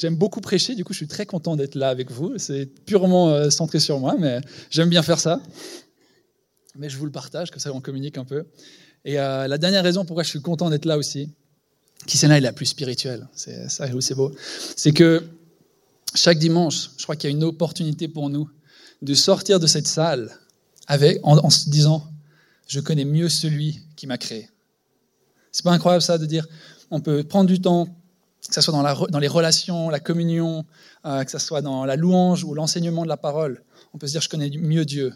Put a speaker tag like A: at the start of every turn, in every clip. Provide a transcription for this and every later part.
A: j'aime beaucoup prêcher, du coup je suis très content d'être là avec vous. C'est purement euh, centré sur moi, mais j'aime bien faire ça. Mais je vous le partage, comme ça on communique un peu. Et euh, la dernière raison pourquoi je suis content d'être là aussi, qui celle-là est la plus spirituelle, c'est ça c'est beau, c'est que chaque dimanche, je crois qu'il y a une opportunité pour nous de sortir de cette salle avec, en, se disant, je connais mieux celui qui m'a créé. C'est pas incroyable ça de dire, on peut prendre du temps, que ce soit dans, les relations, la communion, euh, que ce soit dans la louange ou l'enseignement de la parole. On peut se dire, je connais mieux Dieu,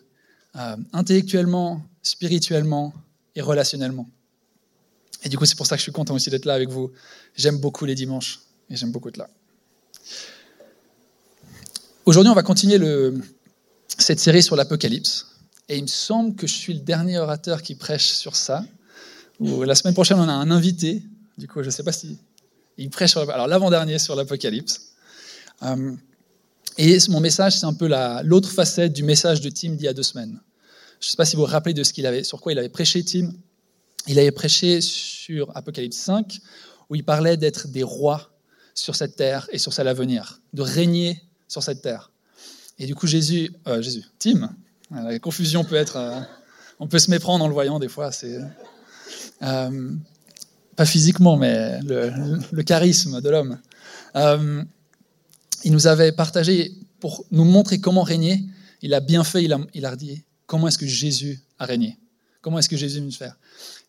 A: euh, intellectuellement, spirituellement et relationnellement. Et du coup, c'est pour ça que je suis content aussi d'être là avec vous. J'aime beaucoup les dimanches et j'aime beaucoup être là. Aujourd'hui, on va continuer cette série sur l'Apocalypse. Et il me semble que je suis le dernier orateur qui prêche sur ça. Ou la semaine prochaine, on a un invité. Du coup, je ne sais pas si il prêche sur alors l'avant-dernier sur l'Apocalypse. Euh, et mon message, c'est un peu l'autre facette du message de Tim d'il y a deux semaines. Je ne sais pas si vous vous rappelez de ce qu'il avait, sur quoi il avait prêché, Tim. Il avait prêché sur Apocalypse 5, où il parlait d'être des rois sur cette terre et sur celle à venir, de régner sur cette terre. Et du coup, Jésus, euh, Jésus, Tim, la confusion peut être, euh, on peut se méprendre en le voyant des fois. C'est euh, pas physiquement, mais le, charisme de l'homme. il nous avait partagé pour nous montrer comment régner. Il a bien fait. Il a, il dit comment est-ce que Jésus a régné? Comment est-ce que Jésus nous faire?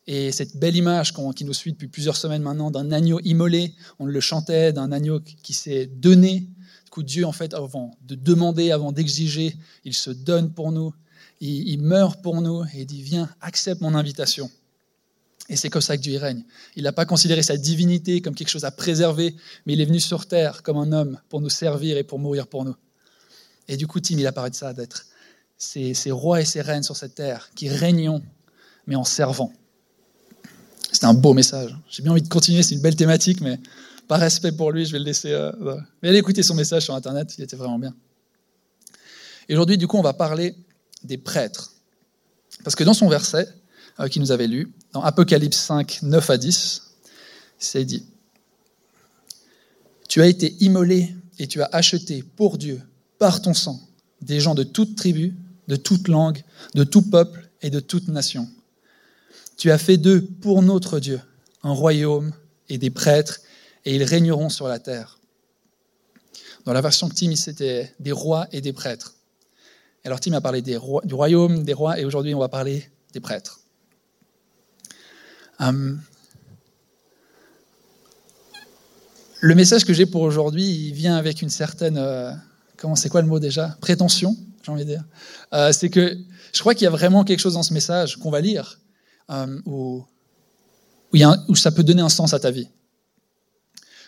A: Et cette belle image qui nous suit depuis plusieurs semaines maintenant d'un agneau immolé, on le chantait, d'un agneau qui s'est donné Dieu, en fait, avant de demander, avant d'exiger, il se donne pour nous, il, meurt pour nous et il dit Viens, accepte mon invitation. Et c'est comme ça que Dieu y règne. Il n'a pas considéré sa divinité comme quelque chose à préserver, mais il est venu sur terre comme un homme pour nous servir et pour mourir pour nous. Et du coup, Tim, il apparaît de ça, d'être ces, rois et ces reines sur cette terre qui régnons, mais en servant. C'est un beau message. J'ai bien envie de continuer, c'est une belle thématique, mais par respect pour lui, je vais le laisser. Euh, mais allez écouter son message sur Internet, il était vraiment bien. Et aujourd'hui, du coup, on va parler des prêtres. Parce que dans son verset euh, qu'il nous avait lu, dans Apocalypse 5, 9 à 10, c'est dit Tu as été immolé et tu as acheté pour Dieu, par ton sang, des gens de toute tribu, de toute langue, de tout peuple et de toute nation. Tu as fait d'eux pour notre Dieu un royaume et des prêtres et ils régneront sur la terre. Dans la version que Tim, c'était des rois et des prêtres. Alors Tim a parlé des rois, du royaume, des rois, et aujourd'hui on va parler des prêtres. Hum. le message que j'ai pour aujourd'hui, il vient avec une certaine, euh, comment c'est quoi le mot déjà? Prétention, j'ai envie de dire. Euh, c'est que je crois qu'il y a vraiment quelque chose dans ce message qu'on va lire hum, où, où ça peut donner un sens à ta vie.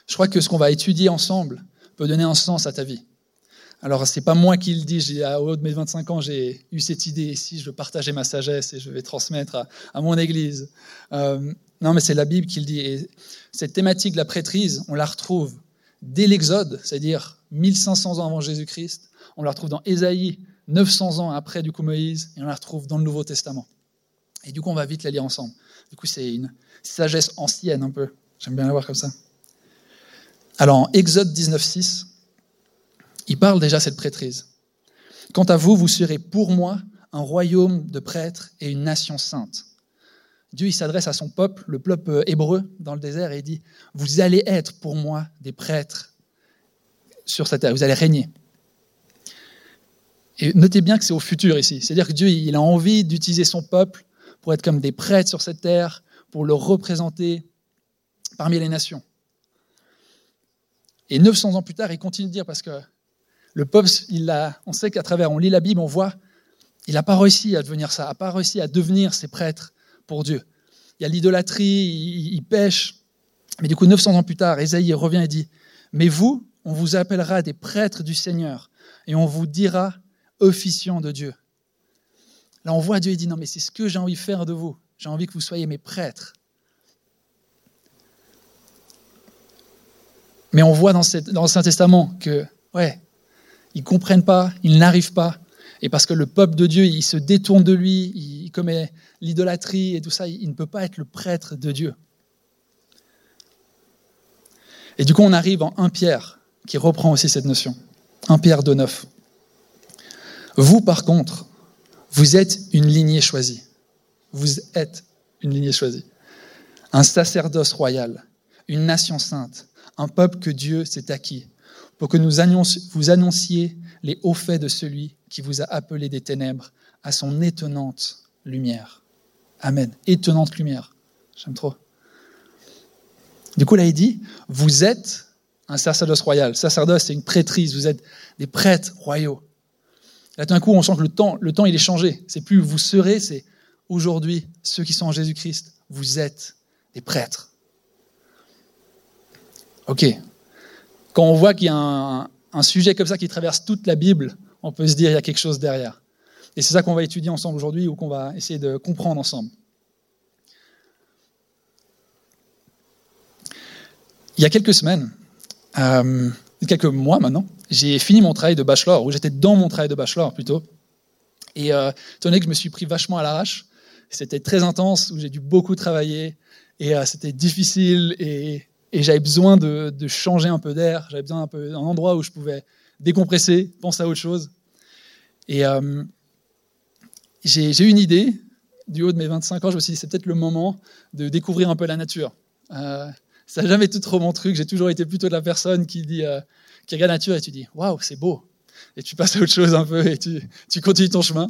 A: Je crois que ce qu'on va étudier ensemble peut donner un sens à ta vie. Alors, ce n'est pas moi qui le dis, à haut de mes 25 ans, j'ai eu cette idée ici, je veux partager ma sagesse et je vais transmettre à, mon Église. Euh, non, mais c'est la Bible qui le dit. Et cette thématique de la prêtrise, on la retrouve dès l'Exode, c'est-à-dire 1500 ans avant Jésus-Christ. On la retrouve dans Ésaïe, 900 ans après du coup Moïse, et on la retrouve dans le Nouveau Testament. Et du coup, on va vite la lire ensemble. Du coup, c'est une sagesse ancienne un peu. J'aime bien la voir comme ça. Alors Exode 19.6, il parle déjà cette prêtrise. Quant à vous, vous serez pour moi un royaume de prêtres et une nation sainte. Dieu il s'adresse à son peuple, le peuple hébreu dans le désert, et il dit, vous allez être pour moi des prêtres sur cette terre, vous allez régner. Et notez bien que c'est au futur ici. C'est-à-dire que Dieu il a envie d'utiliser son peuple pour être comme des prêtres sur cette terre, pour le représenter parmi les nations. Et 900 ans plus tard, il continue de dire, parce que le peuple, il on sait qu'à travers, on lit la Bible, on voit, il n'a pas réussi à devenir ça, n'a pas réussi à devenir ses prêtres pour Dieu. Il y a l'idolâtrie, il, pêche. Mais du coup, 900 ans plus tard, Ésaïe revient et dit, mais vous, on vous appellera des prêtres du Seigneur, et on vous dira officiants de Dieu. Là, on voit Dieu, il dit, non, mais c'est ce que j'ai envie de faire de vous. J'ai envie que vous soyez mes prêtres. Mais on voit dans, dans le Saint-Testament que, ouais, ils comprennent pas, ils n'arrivent pas. Et parce que le peuple de Dieu, il se détourne de lui, il commet l'idolâtrie et tout ça, il ne peut pas être le prêtre de Dieu. Et du coup, on arrive en 1 Pierre, qui reprend aussi cette notion. 1 Pierre 2.9. Vous, par contre, vous êtes une lignée choisie. Vous êtes une lignée choisie. Un sacerdoce royal, une nation sainte, un peuple que Dieu s'est acquis, pour que nous vous annonciez les hauts faits de celui qui vous a appelé des ténèbres à son étonnante lumière. Amen. Étonnante lumière. J'aime trop. Du coup, là, il dit, vous êtes un sacerdoce royal. Sacerdoce, c'est une prêtrise. Vous êtes des prêtres royaux. Là, d'un coup, on sent que le temps, le temps, il est changé. C'est plus vous serez, c'est aujourd'hui, ceux qui sont en Jésus-Christ, vous êtes des prêtres. Ok. Quand on voit qu'il y a un, sujet comme ça qui traverse toute la Bible, on peut se dire qu'il y a quelque chose derrière. Et c'est ça qu'on va étudier ensemble aujourd'hui ou qu'on va essayer de comprendre ensemble. Il y a quelques semaines, euh, quelques mois maintenant, j'ai fini mon travail de bachelor, ou j'étais dans mon travail de bachelor plutôt. Et euh, étant donné que je me suis pris vachement à l'arrache, c'était très intense, où j'ai dû beaucoup travailler, et euh, c'était difficile, et, et j'avais besoin de, changer un peu d'air, j'avais besoin d'un endroit où je pouvais décompresser, penser à autre chose. Et euh, j'ai eu une idée, du haut de mes 25 ans, je me suis dit, c'est peut-être le moment de découvrir un peu la nature. Euh, ça n'a jamais été trop mon truc, j'ai toujours été plutôt de la personne qui dit, euh, qui regarde la nature et tu dis, waouh, c'est beau. Et tu passes à autre chose un peu et tu, tu continues ton chemin.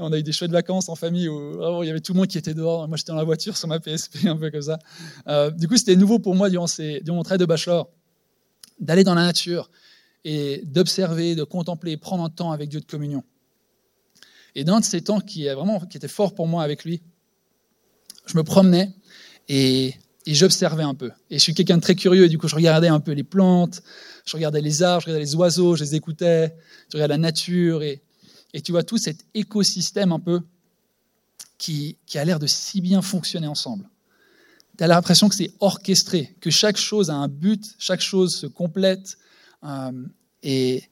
A: On a eu des chouettes vacances en famille où il y avait tout le monde qui était dehors. Moi, j'étais dans la voiture sur ma PSP, un peu comme ça. Euh, du coup, c'était nouveau pour moi durant, ces, durant mon travail de bachelor d'aller dans la nature et d'observer, de contempler, prendre un temps avec Dieu de communion. Et dans de ces temps qui, est vraiment, qui était fort pour moi avec lui, je me promenais et, et j'observais un peu. Et je suis quelqu'un de très curieux, et du coup, je regardais un peu les plantes, je regardais les arbres, je regardais les oiseaux, je les écoutais, je regardais la nature, et, et tu vois tout cet écosystème un peu qui, qui a l'air de si bien fonctionner ensemble. Tu as l'impression que c'est orchestré, que chaque chose a un but, chaque chose se complète, euh, et,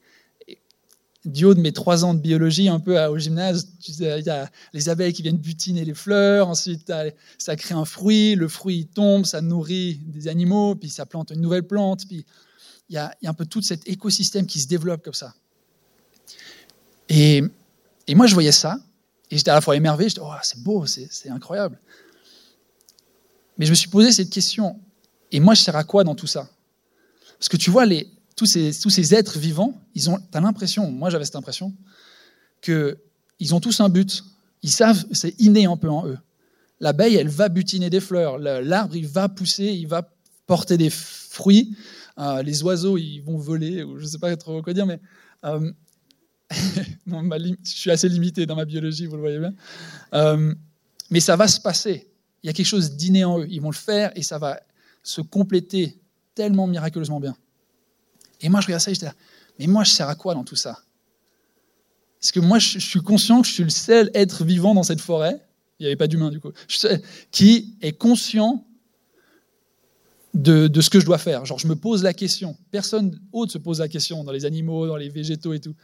A: du haut de mes trois ans de biologie, un peu au gymnase, il y a les abeilles qui viennent butiner les fleurs, ensuite ça crée un fruit, le fruit tombe, ça nourrit des animaux, puis ça plante une nouvelle plante, puis il y a, un peu tout cet écosystème qui se développe comme ça. Et, moi, je voyais ça, et j'étais à la fois émerveillé, je disais, oh, c'est beau, c'est incroyable. Mais je me suis posé cette question, et moi, je sers à quoi dans tout ça? Parce que tu vois, tous ces, êtres vivants, ils ont, as l'impression, moi j'avais cette impression, qu'ils ont tous un but. Ils savent, c'est inné un peu en eux. L'abeille, elle va butiner des fleurs. L'arbre, il va pousser, il va porter des fruits. Euh, les oiseaux, ils vont voler, je ne sais pas trop quoi dire, mais euh, je suis assez limité dans ma biologie, vous le voyez bien. Euh, mais ça va se passer. Il y a quelque chose d'inné en eux. Ils vont le faire et ça va se compléter tellement miraculeusement bien. Et moi, je regarde ça et je dis, mais moi, je sers à quoi dans tout ça? Parce que moi, je suis conscient que je suis le seul être vivant dans cette forêt, il n'y avait pas d'humain du coup, qui est conscient de, de, ce que je dois faire. Genre, je me pose la question. Personne autre se pose la question dans les animaux, dans les végétaux et tout.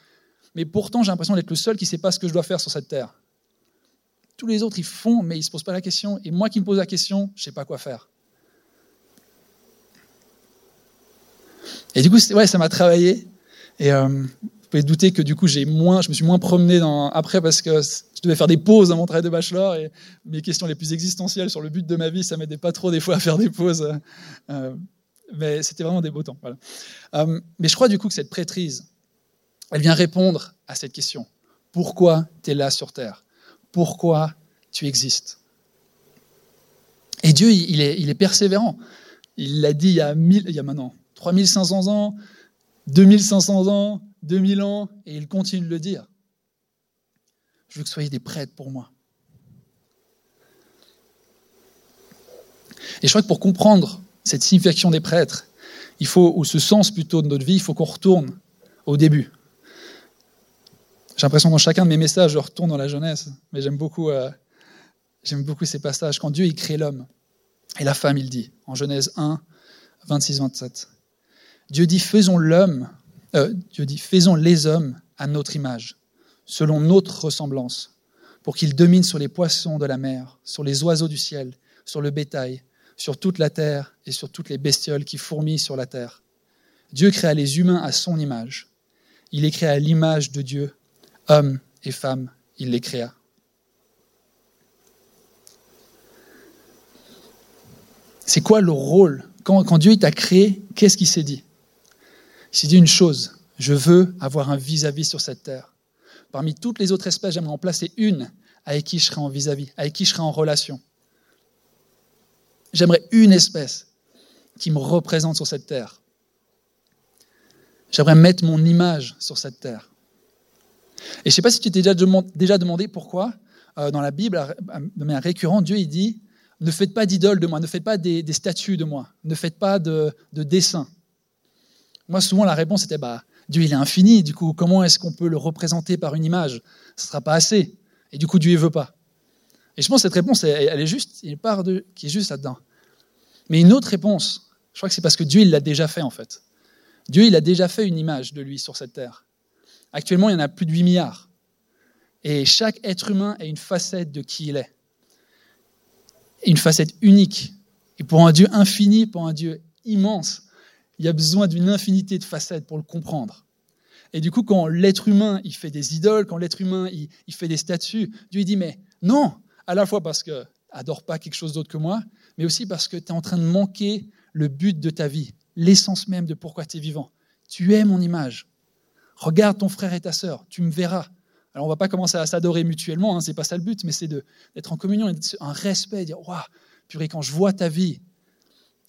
A: Mais pourtant, j'ai l'impression d'être le seul qui ne sait pas ce que je dois faire sur cette terre. Tous les autres, ils font, mais ils ne se posent pas la question. Et moi qui me pose la question, je ne sais pas quoi faire. Et du coup, ouais, ça m'a travaillé. Et euh, vous pouvez douter que du coup, moins, je me suis moins promené après parce que je devais faire des pauses dans mon travail de bachelor et mes questions les plus existentielles sur le but de ma vie, ça m'aidait pas trop des fois à faire des pauses. Euh, mais c'était vraiment des beaux temps. Euh, mais je crois du coup que cette prêtrise, elle vient répondre à cette question. Pourquoi tu es là sur Terre? Pourquoi tu existes? Et Dieu, il est, persévérant. Il l'a dit il y a, mille, il y a maintenant 3500 ans, 2500 ans, 2000 ans, et il continue de le dire. Je veux que soyez des prêtres pour moi. Et je crois que pour comprendre cette signification des prêtres, il faut, ou ce sens plutôt de notre vie, il faut qu'on retourne au début. J'ai l'impression que dans chacun de mes messages, je retourne dans la jeunesse, mais j'aime beaucoup, euh, ces passages. Quand Dieu il crée l'homme et la femme, il dit, en Genèse 1, 26-27, Dieu dit faisons euh, Dieu dit faisons les hommes à notre image, selon notre ressemblance, pour qu'ils dominent sur les poissons de la mer, sur les oiseaux du ciel, sur le bétail, sur toute la terre et sur toutes les bestioles qui fourmillent sur la terre. Dieu créa les humains à son image. Il les créa à l'image de Dieu. Hommes et femmes, il les créa. C'est quoi le rôle? Quand, Dieu t'a créé, qu'est-ce qu'il s'est dit? Il s'est dit une chose, je veux avoir un vis-à-vis sur cette terre. Parmi toutes les autres espèces, j'aimerais en placer une avec qui je serai en vis-à-vis, avec qui je serai en relation. J'aimerais une espèce qui me représente sur cette terre. J'aimerais mettre mon image sur cette terre. Et je ne sais pas si tu t'es déjà demandé pourquoi, euh, dans la Bible, de manière récurrente, Dieu il dit Ne faites pas d'idole de moi, ne faites pas des, statues de moi, ne faites pas de, de dessins. Moi, souvent, la réponse était bah, Dieu, il est infini, du coup, comment est-ce qu'on peut le représenter par une image? Ce ne sera pas assez. Et du coup, Dieu ne veut pas. Et je pense que cette réponse, elle, est juste, il y a une part de, qui est juste là-dedans. Mais une autre réponse, je crois que c'est parce que Dieu, il l'a déjà fait, en fait. Dieu, il a déjà fait une image de lui sur cette terre. Actuellement, il y en a plus de 8 milliards. Et chaque être humain a une facette de qui il est. Une facette unique. Et pour un Dieu infini, pour un Dieu immense, il y a besoin d'une infinité de facettes pour le comprendre. Et du coup, quand l'être humain, il fait des idoles, quand l'être humain, il, fait des statues, Dieu dit, mais non, à la fois parce que adore pas quelque chose d'autre que moi, mais aussi parce que tu es en train de manquer le but de ta vie, l'essence même de pourquoi tu es vivant. Tu es mon image. Regarde ton frère et ta sœur, tu me verras. Alors on va pas commencer à s'adorer mutuellement, hein, c'est pas ça le but, mais c'est d'être en communion, un respect, dire waouh, purée, quand je vois ta vie,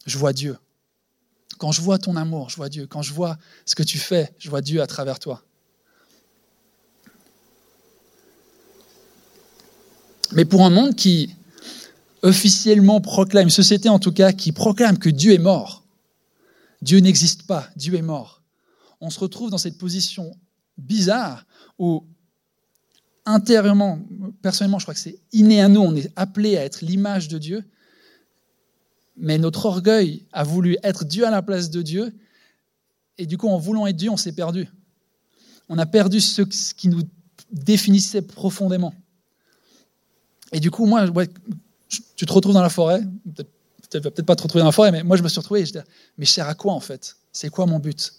A: je vois Dieu. Quand je vois ton amour, je vois Dieu. Quand je vois ce que tu fais, je vois Dieu à travers toi. Mais pour un monde qui officiellement proclame, une société en tout cas qui proclame que Dieu est mort, Dieu n'existe pas, Dieu est mort, on se retrouve dans cette position bizarre où intérieurement, personnellement, je crois que c'est inné à nous, on est appelé à être l'image de Dieu, mais notre orgueil a voulu être Dieu à la place de Dieu, et du coup, en voulant être Dieu, on s'est perdu. On a perdu ce qui nous définissait profondément. Et du coup, moi, tu te retrouves dans la forêt, peut-être peut pas te retrouver dans la forêt, mais moi, je me suis retrouvé, et je dis, mais cher à quoi en fait? C'est quoi mon but?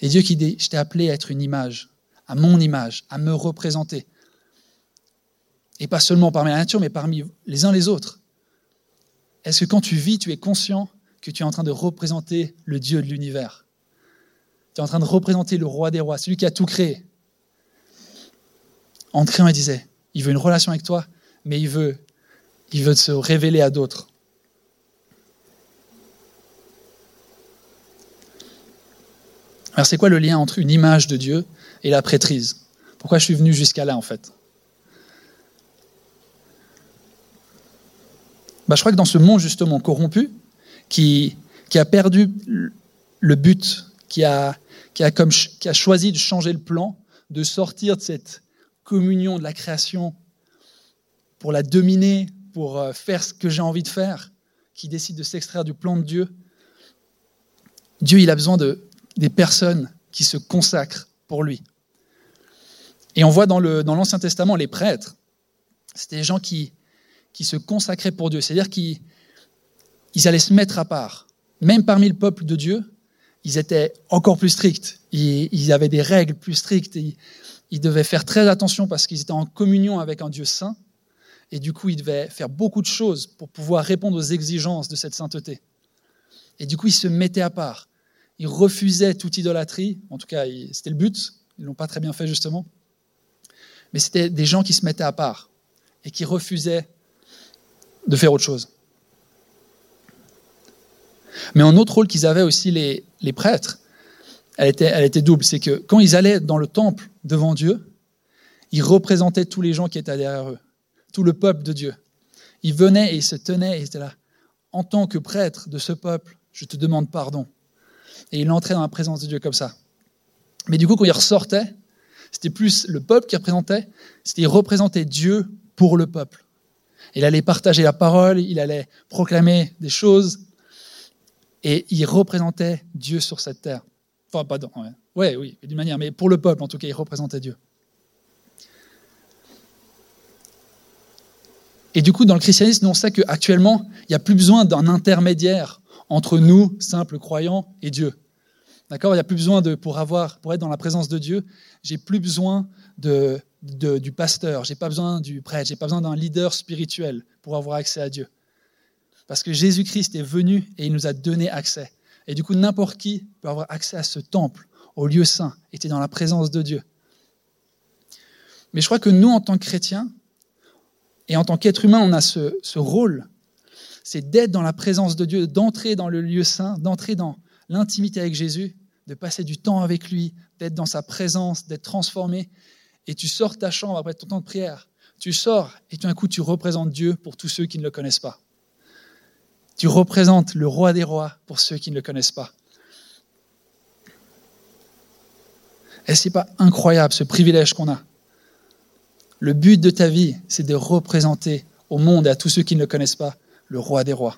A: Et Dieu qui dit, je t'ai appelé à être une image, à mon image, à me représenter. Et pas seulement parmi la nature, mais parmi les uns les autres. Est-ce que quand tu vis, tu es conscient que tu es en train de représenter le Dieu de l'univers? Tu es en train de représenter le roi des rois, celui qui a tout créé. En créant, il disait, il veut une relation avec toi, mais il veut, il veut se révéler à d'autres. Alors c'est quoi le lien entre une image de Dieu et la prêtrise? Pourquoi je suis venu jusqu'à là en fait? Bah, je crois que dans ce monde justement corrompu, qui, qui a perdu le but, qui a, qui, a comme, qui a choisi de changer le plan, de sortir de cette communion de la création pour la dominer, pour euh, faire ce que j'ai envie de faire, qui décide de s'extraire du plan de Dieu. Dieu, il a besoin de, des personnes qui se consacrent pour lui. Et on voit dans l'Ancien Testament les prêtres, c'était des gens qui, se consacraient pour Dieu, c'est-à-dire qu'ils allaient se mettre à part. Même parmi le peuple de Dieu, ils étaient encore plus stricts, ils, ils avaient des règles plus strictes, ils, ils devaient faire très attention parce qu'ils étaient en communion avec un Dieu saint, et du coup ils devaient faire beaucoup de choses pour pouvoir répondre aux exigences de cette sainteté. Et du coup ils se mettaient à part, ils refusaient toute idolâtrie, en tout cas c'était le but, ils l'ont pas très bien fait justement, mais c'était des gens qui se mettaient à part et qui refusaient de faire autre chose. Mais un autre rôle qu'ils avaient aussi les, les prêtres, elle était, elle était double. C'est que quand ils allaient dans le temple devant Dieu, ils représentaient tous les gens qui étaient derrière eux, tout le peuple de Dieu. Ils venaient et ils se tenaient et ils étaient là. En tant que prêtre de ce peuple, je te demande pardon. Et ils entraient dans la présence de Dieu comme ça. Mais du coup, quand ils ressortaient, c'était plus le peuple qui représentait, c'était ils représentaient Dieu pour le peuple. Il allait partager la parole, il allait proclamer des choses, et il représentait Dieu sur cette terre. Enfin, pardon, ouais, ouais oui, d'une manière, mais pour le peuple, en tout cas, il représentait Dieu. Et du coup, dans le christianisme, on sait qu'actuellement, il n'y a plus besoin d'un intermédiaire entre nous, simples croyants, et Dieu. D'accord? Il n'y a plus besoin de, pour avoir, pour être dans la présence de Dieu, j'ai plus besoin de, du pasteur, j'ai pas besoin du prêtre, j'ai pas besoin d'un leader spirituel pour avoir accès à Dieu. Parce que Jésus-Christ est venu et il nous a donné accès. Et du coup, n'importe qui peut avoir accès à ce temple, au lieu saint, était dans la présence de Dieu. Mais je crois que nous, en tant que chrétiens, et en tant qu'être humain, on a ce rôle, c'est d'être dans la présence de Dieu, d'entrer dans le lieu saint, d'entrer dans l'intimité avec Jésus, de passer du temps avec lui, d'être dans sa présence, d'être transformé. Et tu sors de ta chambre après ton temps de prière. Tu sors et tout d'un coup, tu représentes Dieu pour tous ceux qui ne le connaissent pas. Tu représentes le roi des rois pour ceux qui ne le connaissent pas. Est-ce n'est pas incroyable ce privilège qu'on a Le but de ta vie, c'est de représenter au monde et à tous ceux qui ne le connaissent pas le roi des rois.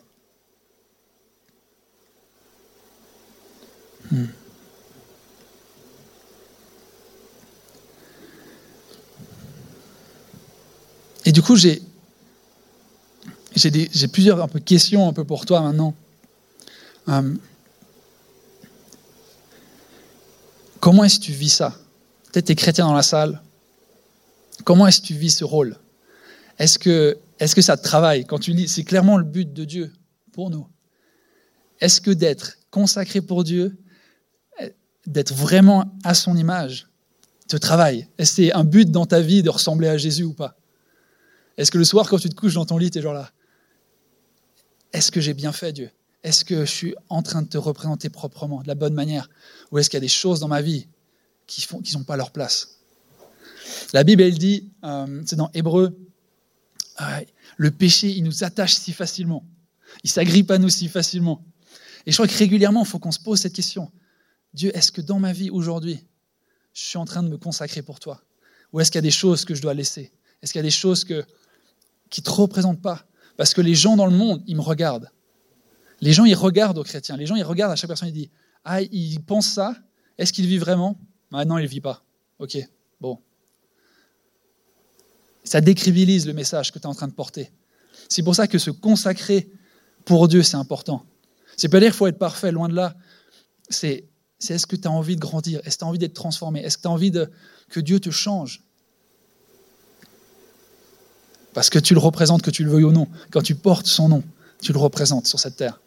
A: Hmm. Et du coup, j'ai j'ai plusieurs questions un peu pour toi maintenant. Euh, comment est-ce que tu vis ça? Peut-être tu es chrétien dans la salle. Comment est-ce que tu vis ce rôle? Est-ce que, est que ça te travaille Quand tu lis, c'est clairement le but de Dieu pour nous. Est-ce que d'être consacré pour Dieu, d'être vraiment à son image, te travaille Est-ce que c'est un but dans ta vie de ressembler à Jésus ou pas Est-ce que le soir, quand tu te couches dans ton lit, tu es genre là est-ce que j'ai bien fait, Dieu Est-ce que je suis en train de te représenter proprement, de la bonne manière Ou est-ce qu'il y a des choses dans ma vie qui font qui n'ont pas leur place La Bible, elle dit, euh, c'est dans Hébreu, le péché, il nous attache si facilement. Il s'agrippe à nous si facilement. Et je crois que régulièrement, il faut qu'on se pose cette question. Dieu, est-ce que dans ma vie aujourd'hui, je suis en train de me consacrer pour toi? Ou est-ce qu'il y a des choses que je dois laisser? Est-ce qu'il y a des choses que, qui ne te représentent pas? Parce que les gens dans le monde, ils me regardent. Les gens, ils regardent aux chrétiens. Les gens, ils regardent à chaque personne, ils disent Ah, il pense ça Est-ce qu'il vit vraiment? Ah, Non, il ne vit pas. Ok, bon. Ça décrivilise le message que tu es en train de porter. C'est pour ça que se consacrer pour Dieu, c'est important. C'est pas dire qu'il faut être parfait, loin de là. C'est est-ce que tu as envie de grandir? Est-ce que tu as envie d'être transformé? Est-ce que tu as envie que Dieu te change? Parce que tu le représentes, que tu le veuilles ou non. Quand tu portes son nom, tu le représentes sur cette terre.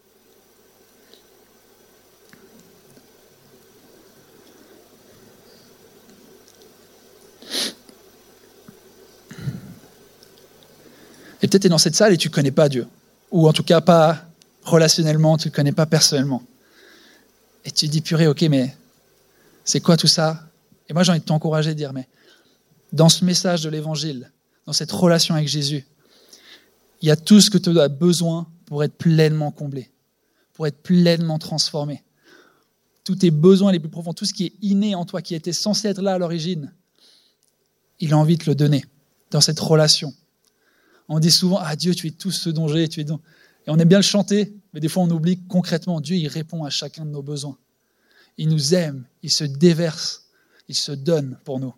A: Peut-être es dans cette salle et tu connais pas Dieu. Ou en tout cas pas relationnellement, tu ne connais pas personnellement. Et tu dis, purée, ok, mais c'est quoi tout ça? Et moi j'ai envie de t'encourager à dire, mais dans ce message de l'Évangile, dans cette relation avec Jésus, il y a tout ce que tu as besoin pour être pleinement comblé, pour être pleinement transformé. Tous tes besoins les plus profonds, tout ce qui est inné en toi, qui était censé être là à l'origine, il a envie de te le donner dans cette relation. On dit souvent, ah Dieu, tu es tout ce dont j'ai, tu es Et on aime bien le chanter, mais des fois on oublie concrètement, Dieu, il répond à chacun de nos besoins. Il nous aime, il se déverse, il se donne pour nous.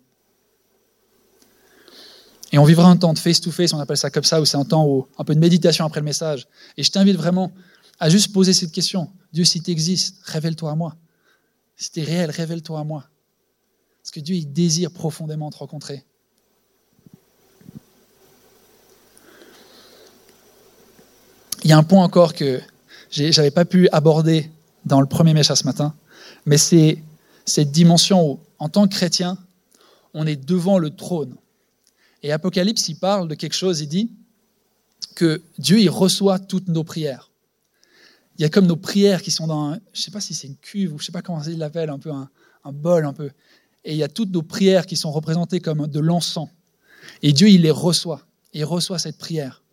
A: Et on vivra un temps de face-to-face, on appelle ça comme ça, où c'est un temps où un peu de méditation après le message. Et je t'invite vraiment à juste poser cette question. Dieu, si tu existes, révèle-toi à moi. Si tu es réel, révèle-toi à moi. Parce que Dieu, il désire profondément te rencontrer. Il y a un point encore que je n'avais pas pu aborder dans le premier message ce matin, mais c'est cette dimension où, en tant que chrétien, on est devant le trône. Et Apocalypse, il parle de quelque chose, il dit que Dieu, il reçoit toutes nos prières. Il y a comme nos prières qui sont dans, un, je ne sais pas si c'est une cuve ou je sais pas comment il l'appelle, un peu un, bol un peu. Et il y a toutes nos prières qui sont représentées comme de l'encens. Et Dieu, il les reçoit. il reçoit cette prière.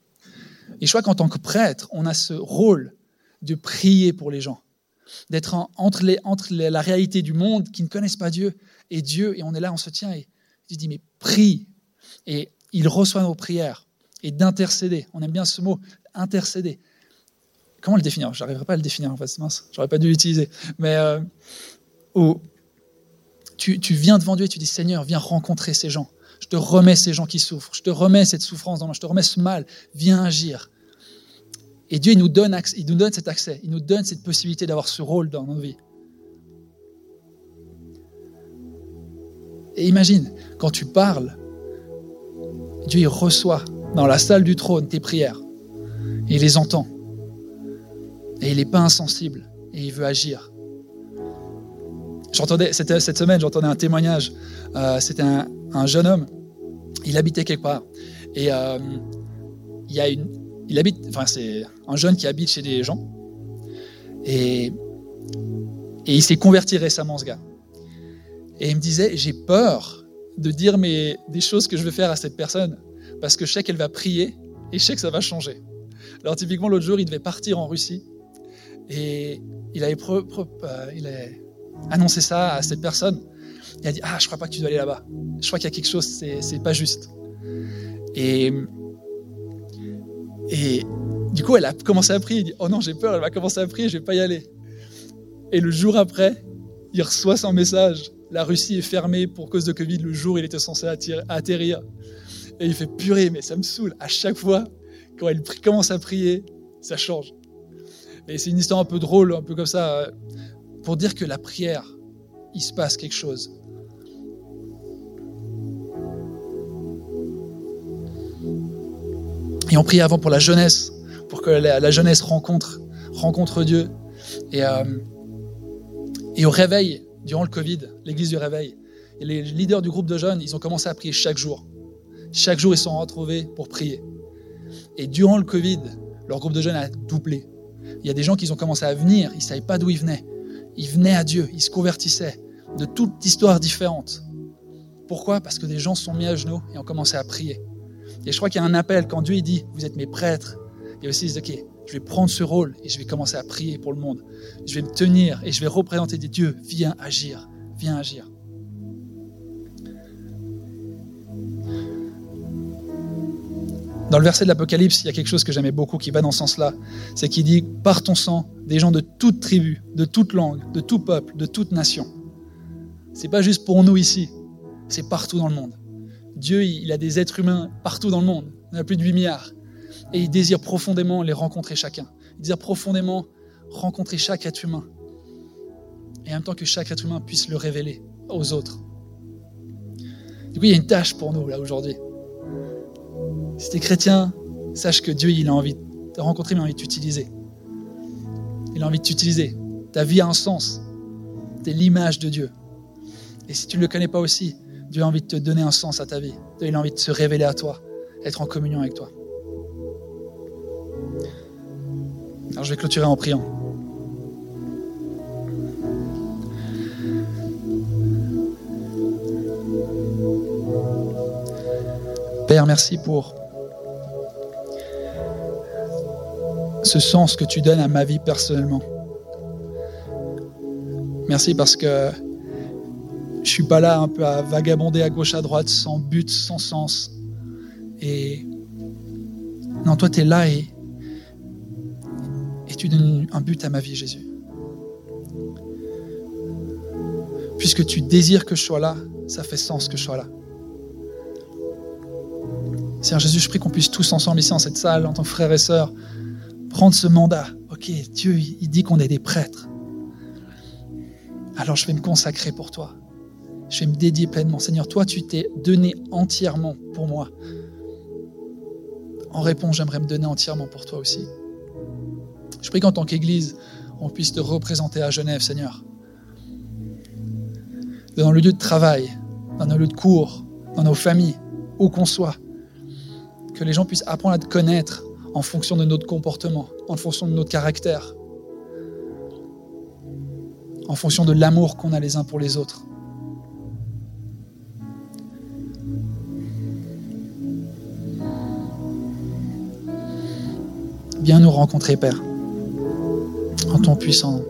A: Et je crois qu'en tant que prêtre, on a ce rôle de prier pour les gens, d'être entre, les, entre la réalité du monde qui ne connaissent pas Dieu et Dieu. Et on est là, on se tient et je dis, mais prie, et il reçoit nos prières et d'intercéder. On aime bien ce mot, intercéder. Comment le définir? Je n'arriverai pas à le définir en fait, mince, j'aurais pas dû l'utiliser. Mais euh, tu, tu, viens devant Dieu et tu dis Seigneur, viens rencontrer ces gens. Je te remets ces gens qui souffrent. Je te remets cette souffrance dans moi. Je te remets ce mal. Viens agir. Et Dieu, il nous donne, il nous donne cet accès. Il nous donne cette possibilité d'avoir ce rôle dans nos vies. Et imagine, quand tu parles, Dieu reçoit dans la salle du trône tes prières. il les entend. Et il n'est pas insensible. Et il veut agir. J'entendais, cette, cette semaine, j'entendais un témoignage. Euh, c'était un, jeune homme. Il habitait quelque part. Et euh, il y a une, il habite, enfin c'est un jeune qui habite chez des gens. Et, il s'est converti récemment, ce gars. Et il me disait, j'ai peur de dire mes, des choses que je veux faire à cette personne, parce que je sais qu'elle va prier et je sais que ça va changer. Alors typiquement, l'autre jour, il devait partir en Russie et il avait, euh, il annoncé ça à cette personne. Il a dit, ah, je crois pas que tu dois aller là-bas. Je crois qu'il y a quelque chose, c'est pas juste. Et, et du coup, elle a commencé à prier. Il dit, oh non, j'ai peur, elle va commencer à prier, je vais pas y aller. Et le jour après, il reçoit son message la Russie est fermée pour cause de Covid le jour il était censé atterrir. Et il fait purée, mais ça me saoule. À chaque fois, quand elle commence à prier, ça change. Et c'est une histoire un peu drôle, un peu comme ça, pour dire que la prière, il se passe quelque chose. Et on prie avant pour la jeunesse, pour que la, jeunesse rencontre, rencontre Dieu. Et, euh, et au réveil, durant le Covid, l'église du réveil. Et les leaders du groupe de jeunes, ils ont commencé à prier chaque jour. Chaque jour, ils se sont retrouvés pour prier. Et durant le Covid, leur groupe de jeunes a doublé. Il y a des gens qui ont commencé à venir, ils ne savaient pas d'où ils venaient. Ils venaient à Dieu, ils se convertissaient de toutes histoires différentes. Pourquoi? Parce que des gens sont mis à genoux et ont commencé à prier. Et je crois qu'il y a un appel quand Dieu dit, vous êtes mes prêtres. Il y a aussi, ok, je vais prendre ce rôle et je vais commencer à prier pour le monde. Je vais me tenir et je vais représenter des dieux. Viens agir, viens agir. Dans le verset de l'Apocalypse, il y a quelque chose que j'aimais beaucoup qui va dans ce sens-là. C'est qu'il dit Par ton sang, des gens de toute tribu, de toute langue, de tout peuple, de toute nation. C'est pas juste pour nous ici, c'est partout dans le monde. Dieu, il a des êtres humains partout dans le monde. Il y en a plus de 8 milliards et il désire profondément les rencontrer chacun. Il désire profondément rencontrer chaque être humain. Et en même temps que chaque être humain puisse le révéler aux autres. Il y a une tâche pour nous là aujourd'hui. Si tu es chrétien, sache que Dieu, il a envie de te rencontrer, mais il a envie de t'utiliser. Il a envie de t'utiliser. Ta vie a un sens. Tu es l'image de Dieu. Et si tu ne le connais pas aussi, Dieu a envie de te donner un sens à ta vie. Il a envie de se révéler à toi, être en communion avec toi. Alors je vais clôturer en priant. Père, merci pour ce sens que tu donnes à ma vie personnellement. Merci parce que suis pas là un peu à vagabonder à gauche à droite sans but, sans sens. Et non, toi tu es là et tu donnes un but à ma vie, Jésus. Puisque tu désires que je sois là, ça fait sens que je sois là. Seigneur Jésus, je prie qu'on puisse tous ensemble ici dans cette salle, en tant que frères et sœurs, prendre ce mandat. Ok, Dieu, il dit qu'on est des prêtres. Alors je vais me consacrer pour toi. Je vais me dédier pleinement. Seigneur, toi, tu t'es donné entièrement pour moi. En réponse, j'aimerais me donner entièrement pour toi aussi. Je prie qu'en tant qu'Église, on puisse te représenter à Genève, Seigneur. Dans le lieu de travail, dans nos lieux de cours, dans nos familles, où qu'on soit. Que les gens puissent apprendre à te connaître en fonction de notre comportement, en fonction de notre caractère, en fonction de l'amour qu'on a les uns pour les autres. Viens nous rencontrer, Père en ton puissant